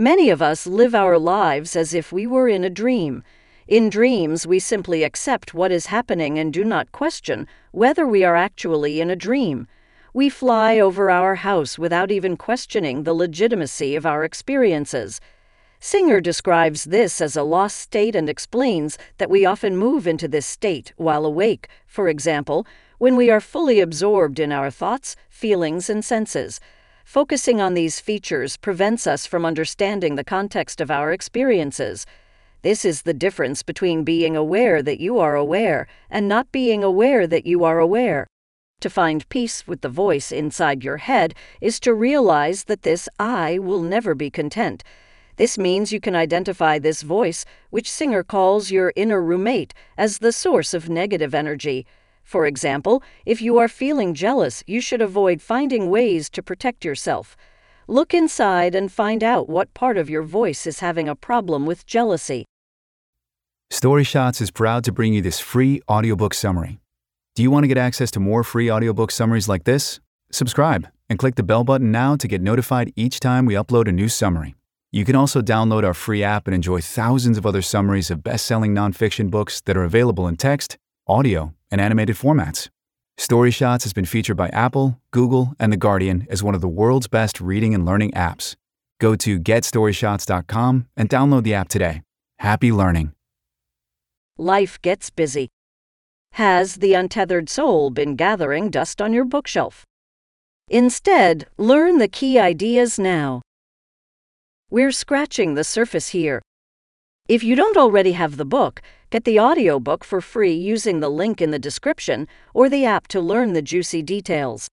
Many of us live our lives as if we were in a dream. In dreams, we simply accept what is happening and do not question whether we are actually in a dream. We fly over our house without even questioning the legitimacy of our experiences. Singer describes this as a lost state and explains that we often move into this state while awake, for example, when we are fully absorbed in our thoughts, feelings, and senses. Focusing on these features prevents us from understanding the context of our experiences. This is the difference between being aware that you are aware and not being aware that you are aware. To find peace with the voice inside your head is to realize that this I will never be content. This means you can identify this voice, which Singer calls your inner roommate, as the source of negative energy. For example, if you are feeling jealous, you should avoid finding ways to protect yourself. Look inside and find out what part of your voice is having a problem with jealousy. Story Shots is proud to bring you this free audiobook summary. Do you want to get access to more free audiobook summaries like this? Subscribe and click the bell button now to get notified each time we upload a new summary. You can also download our free app and enjoy thousands of other summaries of best selling nonfiction books that are available in text, audio, and animated formats. Story Shots has been featured by Apple, Google, and The Guardian as one of the world's best reading and learning apps. Go to getstoryshots.com and download the app today. Happy learning. Life gets busy. Has the untethered soul been gathering dust on your bookshelf? Instead, learn the key ideas now. We're scratching the surface here. If you don't already have the book, get the audiobook for free using the link in the description or the app to learn the juicy details.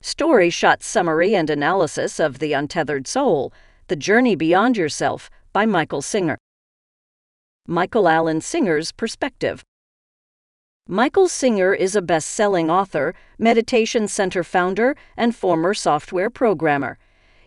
Story Shot Summary and Analysis of The Untethered Soul The Journey Beyond Yourself by Michael Singer. Michael Alan Singer's Perspective. Michael Singer is a best selling author, Meditation Center founder, and former software programmer.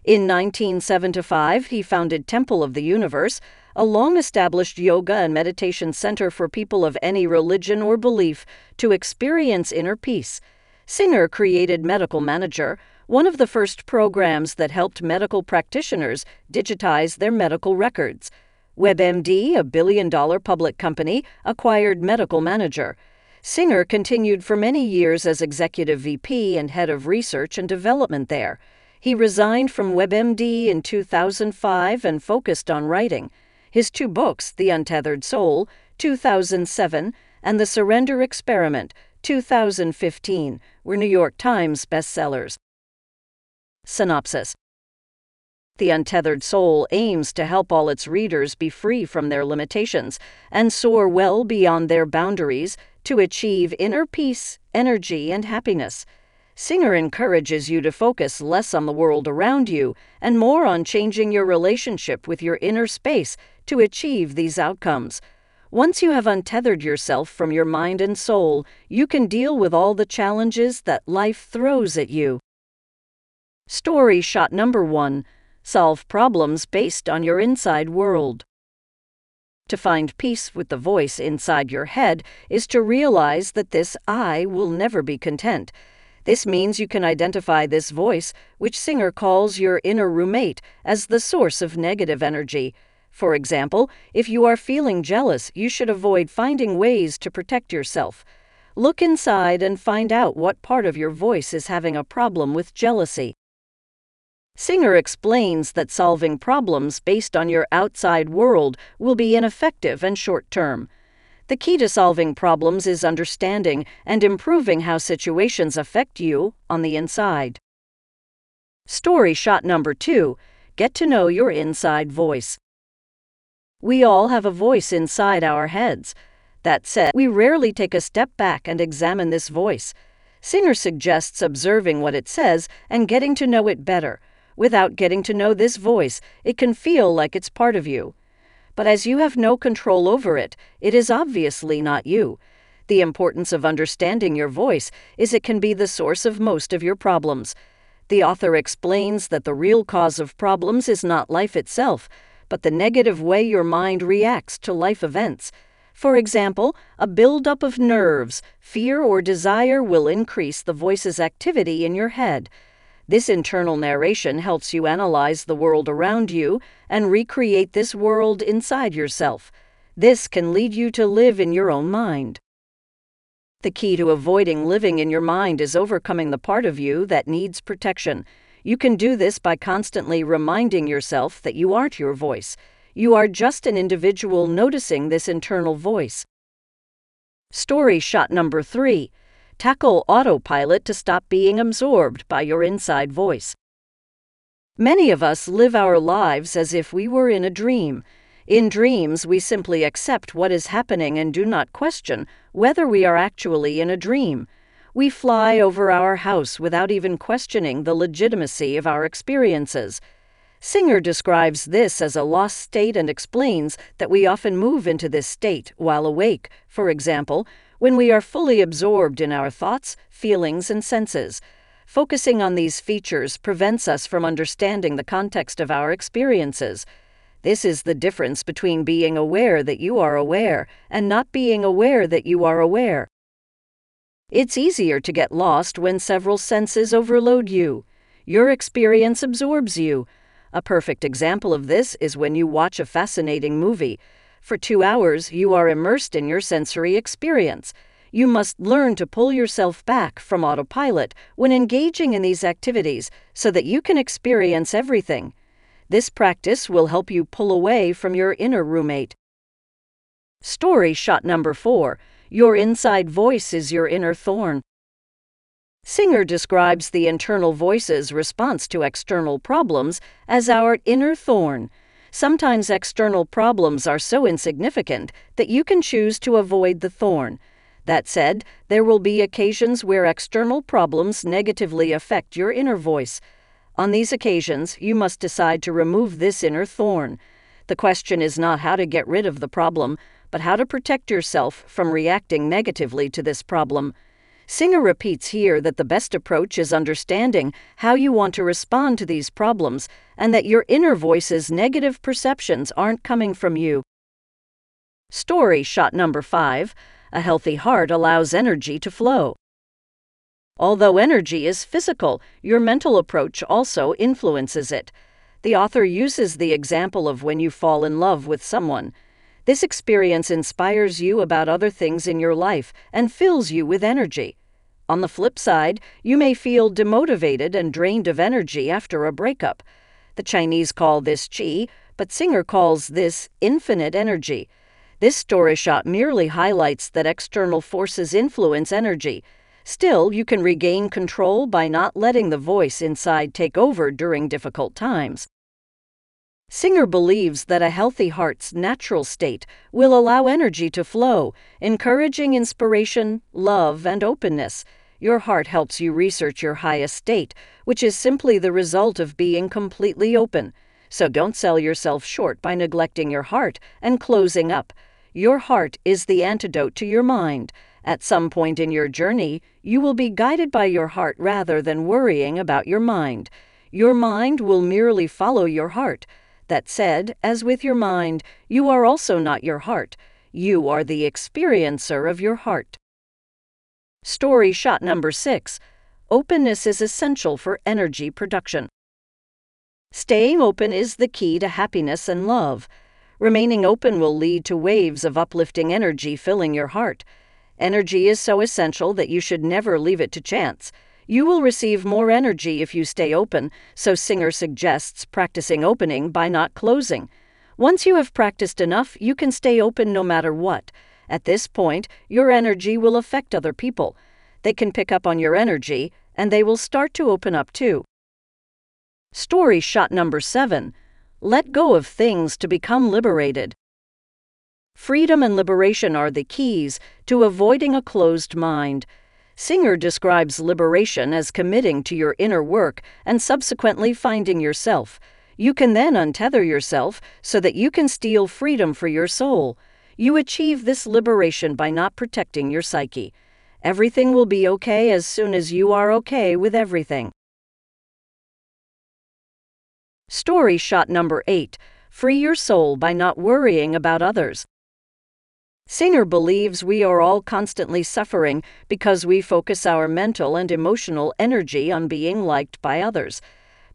In 1975, he founded Temple of the Universe, a long established yoga and meditation center for people of any religion or belief to experience inner peace. Singer created Medical Manager, one of the first programs that helped medical practitioners digitize their medical records. WebMD, a billion dollar public company, acquired Medical Manager. Singer continued for many years as executive VP and head of research and development there. He resigned from WebMD in 2005 and focused on writing. His two books, The Untethered Soul, 2007, and The Surrender Experiment, 2015, were New York Times bestsellers. Synopsis the Untethered Soul aims to help all its readers be free from their limitations and soar well beyond their boundaries to achieve inner peace, energy, and happiness. Singer encourages you to focus less on the world around you and more on changing your relationship with your inner space to achieve these outcomes. Once you have untethered yourself from your mind and soul, you can deal with all the challenges that life throws at you. Story shot number one Solve problems based on your inside world. To find peace with the voice inside your head is to realize that this I will never be content. This means you can identify this voice, which Singer calls your inner roommate, as the source of negative energy. For example, if you are feeling jealous, you should avoid finding ways to protect yourself. Look inside and find out what part of your voice is having a problem with jealousy. Singer explains that solving problems based on your outside world will be ineffective and short term. The key to solving problems is understanding and improving how situations affect you on the inside. Story shot number two Get to know your inside voice. We all have a voice inside our heads. That said, we rarely take a step back and examine this voice. Singer suggests observing what it says and getting to know it better. Without getting to know this voice, it can feel like it's part of you. But as you have no control over it, it is obviously not you. The importance of understanding your voice is it can be the source of most of your problems. The author explains that the real cause of problems is not life itself, but the negative way your mind reacts to life events. For example, a buildup of nerves, fear, or desire will increase the voice's activity in your head. This internal narration helps you analyze the world around you and recreate this world inside yourself. This can lead you to live in your own mind. The key to avoiding living in your mind is overcoming the part of you that needs protection. You can do this by constantly reminding yourself that you aren't your voice. You are just an individual noticing this internal voice. Story shot number three tackle autopilot to stop being absorbed by your inside voice. Many of us live our lives as if we were in a dream. In dreams, we simply accept what is happening and do not question whether we are actually in a dream. We fly over our house without even questioning the legitimacy of our experiences. Singer describes this as a lost state and explains that we often move into this state while awake, for example, when we are fully absorbed in our thoughts, feelings, and senses. Focusing on these features prevents us from understanding the context of our experiences. This is the difference between being aware that you are aware and not being aware that you are aware. It's easier to get lost when several senses overload you. Your experience absorbs you. A perfect example of this is when you watch a fascinating movie. For two hours, you are immersed in your sensory experience. You must learn to pull yourself back from autopilot when engaging in these activities so that you can experience everything. This practice will help you pull away from your inner roommate. Story shot number four Your inside voice is your inner thorn. Singer describes the internal voice's response to external problems as our inner thorn. Sometimes external problems are so insignificant that you can choose to avoid the thorn. That said, there will be occasions where external problems negatively affect your inner voice. On these occasions, you must decide to remove this inner thorn. The question is not how to get rid of the problem, but how to protect yourself from reacting negatively to this problem. Singer repeats here that the best approach is understanding how you want to respond to these problems and that your inner voice's negative perceptions aren't coming from you. Story shot number five A healthy heart allows energy to flow. Although energy is physical, your mental approach also influences it. The author uses the example of when you fall in love with someone. This experience inspires you about other things in your life and fills you with energy. On the flip side, you may feel demotivated and drained of energy after a breakup. The Chinese call this qi, but Singer calls this infinite energy. This story shot merely highlights that external forces influence energy. Still, you can regain control by not letting the voice inside take over during difficult times. Singer believes that a healthy heart's natural state will allow energy to flow, encouraging inspiration, love, and openness. Your heart helps you research your highest state, which is simply the result of being completely open. So don't sell yourself short by neglecting your heart and closing up. Your heart is the antidote to your mind. At some point in your journey, you will be guided by your heart rather than worrying about your mind. Your mind will merely follow your heart. That said, as with your mind, you are also not your heart. You are the experiencer of your heart. Story shot number six Openness is essential for energy production. Staying open is the key to happiness and love. Remaining open will lead to waves of uplifting energy filling your heart. Energy is so essential that you should never leave it to chance. You will receive more energy if you stay open, so Singer suggests practicing opening by not closing. Once you have practiced enough, you can stay open no matter what. At this point, your energy will affect other people. They can pick up on your energy, and they will start to open up too. Story shot number seven Let go of things to become liberated. Freedom and liberation are the keys to avoiding a closed mind. Singer describes liberation as committing to your inner work and subsequently finding yourself. You can then untether yourself so that you can steal freedom for your soul. You achieve this liberation by not protecting your psyche. Everything will be okay as soon as you are okay with everything. Story shot number 8 Free your soul by not worrying about others. Singer believes we are all constantly suffering because we focus our mental and emotional energy on being liked by others.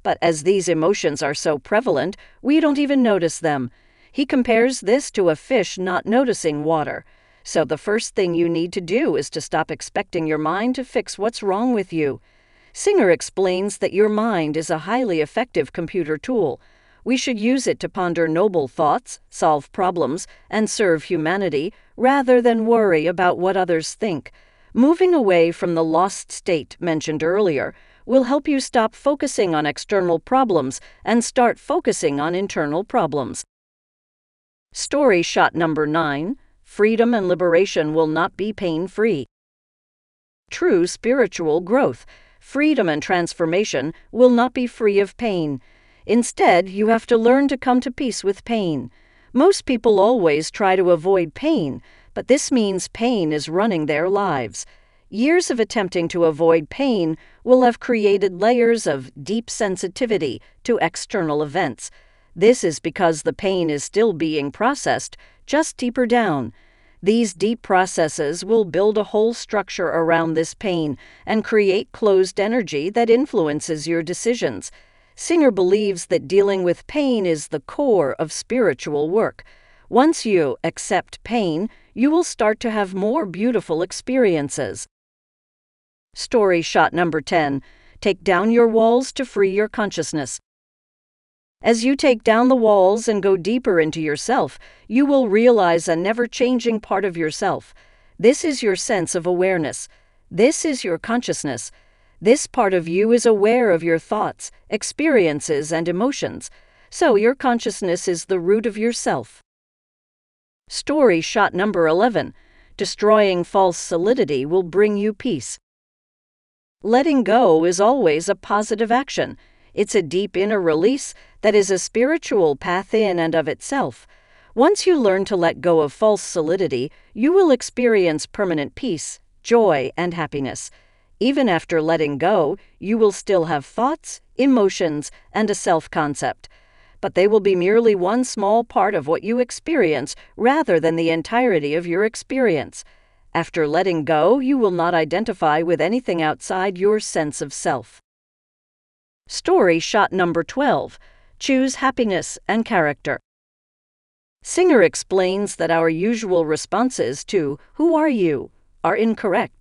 But as these emotions are so prevalent, we don't even notice them. He compares this to a fish not noticing water. So the first thing you need to do is to stop expecting your mind to fix what's wrong with you. Singer explains that your mind is a highly effective computer tool. We should use it to ponder noble thoughts, solve problems, and serve humanity, rather than worry about what others think. Moving away from the lost state mentioned earlier will help you stop focusing on external problems and start focusing on internal problems. Story shot number 9 Freedom and liberation will not be pain free. True spiritual growth, freedom, and transformation will not be free of pain. Instead, you have to learn to come to peace with pain. Most people always try to avoid pain, but this means pain is running their lives. Years of attempting to avoid pain will have created layers of deep sensitivity to external events. This is because the pain is still being processed, just deeper down. These deep processes will build a whole structure around this pain and create closed energy that influences your decisions. Singer believes that dealing with pain is the core of spiritual work. Once you accept pain, you will start to have more beautiful experiences. Story shot number 10 Take down your walls to free your consciousness. As you take down the walls and go deeper into yourself, you will realize a never changing part of yourself. This is your sense of awareness. This is your consciousness. This part of you is aware of your thoughts, experiences, and emotions, so your consciousness is the root of yourself. Story shot number 11 Destroying false solidity will bring you peace. Letting go is always a positive action. It's a deep inner release that is a spiritual path in and of itself. Once you learn to let go of false solidity, you will experience permanent peace, joy, and happiness. Even after letting go, you will still have thoughts, emotions, and a self concept. But they will be merely one small part of what you experience rather than the entirety of your experience. After letting go, you will not identify with anything outside your sense of self. Story shot number 12 Choose happiness and character. Singer explains that our usual responses to, Who are you? are incorrect.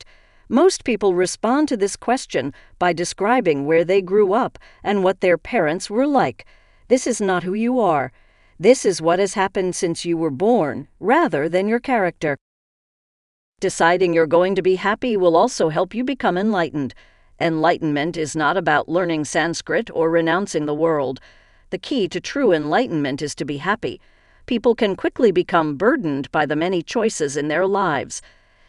Most people respond to this question by describing where they grew up and what their parents were like. This is not who you are. This is what has happened since you were born, rather than your character. Deciding you're going to be happy will also help you become enlightened. Enlightenment is not about learning Sanskrit or renouncing the world. The key to true enlightenment is to be happy. People can quickly become burdened by the many choices in their lives.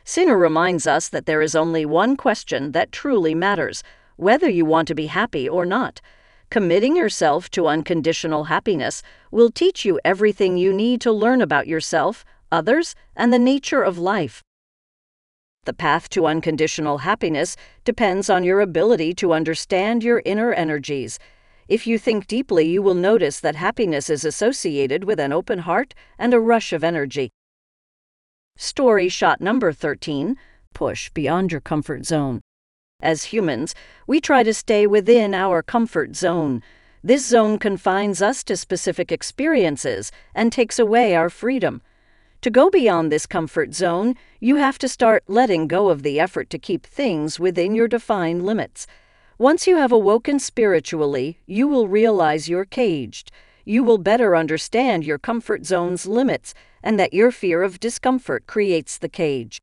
Singer reminds us that there is only one question that truly matters whether you want to be happy or not. Committing yourself to unconditional happiness will teach you everything you need to learn about yourself, others, and the nature of life. The path to unconditional happiness depends on your ability to understand your inner energies. If you think deeply, you will notice that happiness is associated with an open heart and a rush of energy. Story shot number 13 Push beyond your comfort zone. As humans, we try to stay within our comfort zone. This zone confines us to specific experiences and takes away our freedom. To go beyond this comfort zone, you have to start letting go of the effort to keep things within your defined limits. Once you have awoken spiritually, you will realize you're caged. You will better understand your comfort zone's limits and that your fear of discomfort creates the cage.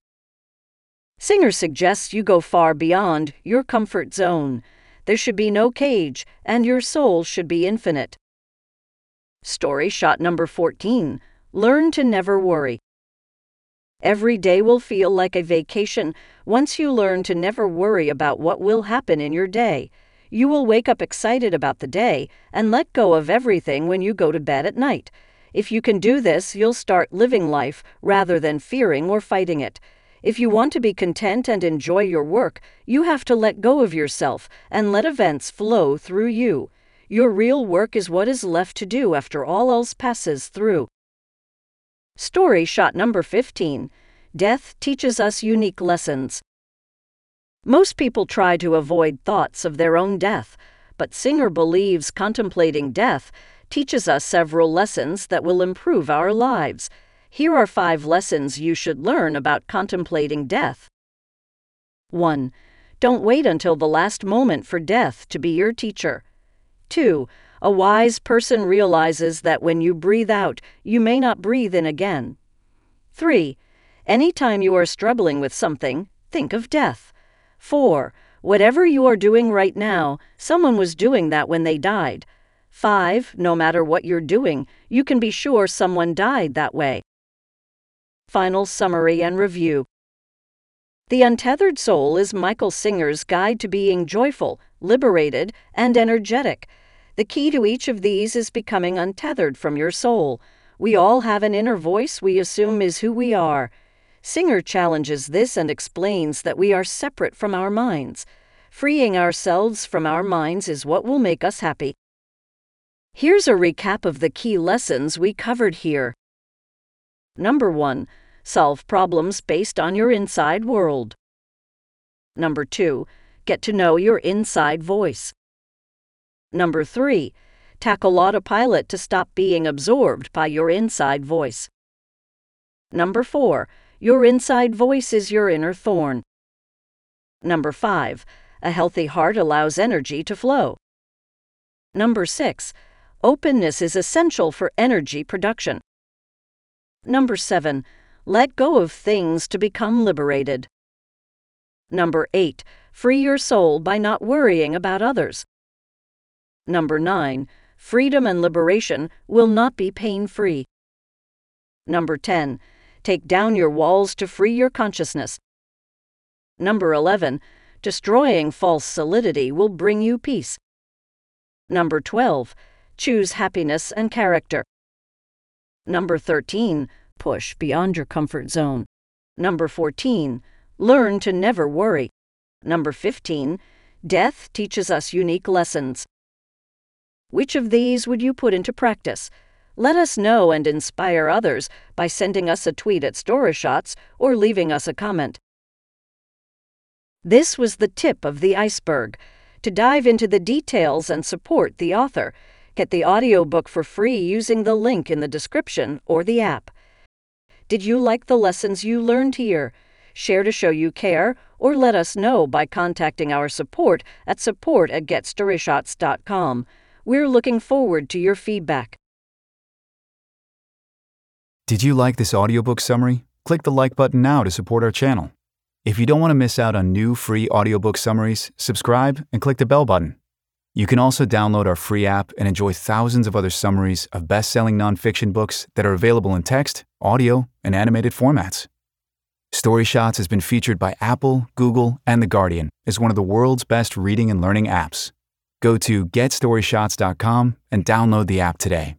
Singer suggests you go far beyond your comfort zone. There should be no cage, and your soul should be infinite. Story shot number 14 Learn to never worry. Every day will feel like a vacation once you learn to never worry about what will happen in your day. You will wake up excited about the day and let go of everything when you go to bed at night. If you can do this, you'll start living life rather than fearing or fighting it. If you want to be content and enjoy your work, you have to let go of yourself and let events flow through you. Your real work is what is left to do after all else passes through. Story shot number 15 Death teaches us unique lessons. Most people try to avoid thoughts of their own death, but Singer believes contemplating death teaches us several lessons that will improve our lives. Here are five lessons you should learn about contemplating death. 1. Don't wait until the last moment for death to be your teacher. 2. A wise person realizes that when you breathe out, you may not breathe in again. 3. Anytime you are struggling with something, think of death. 4. Whatever you are doing right now, someone was doing that when they died. 5. No matter what you're doing, you can be sure someone died that way. Final summary and review. The Untethered Soul is Michael Singer's guide to being joyful, liberated, and energetic. The key to each of these is becoming untethered from your soul. We all have an inner voice we assume is who we are. Singer challenges this and explains that we are separate from our minds. Freeing ourselves from our minds is what will make us happy. Here's a recap of the key lessons we covered here. Number 1. Solve problems based on your inside world. Number 2. Get to know your inside voice. Number 3. Tackle autopilot to stop being absorbed by your inside voice. Number 4. Your inside voice is your inner thorn. Number 5. A healthy heart allows energy to flow. Number 6. Openness is essential for energy production. Number 7. Let go of things to become liberated. Number 8. Free your soul by not worrying about others. Number 9. Freedom and liberation will not be pain free. Number 10. Take down your walls to free your consciousness. Number 11. Destroying false solidity will bring you peace. Number 12. Choose happiness and character. Number 13. Push beyond your comfort zone. Number 14. Learn to never worry. Number 15. Death teaches us unique lessons. Which of these would you put into practice? Let us know and inspire others by sending us a tweet at StoryShots or leaving us a comment. This was the tip of the iceberg. To dive into the details and support the author, get the audiobook for free using the link in the description or the app. Did you like the lessons you learned here? Share to show you care or let us know by contacting our support at support at getstoryshots.com. We're looking forward to your feedback. Did you like this audiobook summary? Click the like button now to support our channel. If you don't want to miss out on new free audiobook summaries, subscribe and click the bell button. You can also download our free app and enjoy thousands of other summaries of best selling nonfiction books that are available in text, audio, and animated formats. Story Shots has been featured by Apple, Google, and The Guardian as one of the world's best reading and learning apps. Go to getstoryshots.com and download the app today.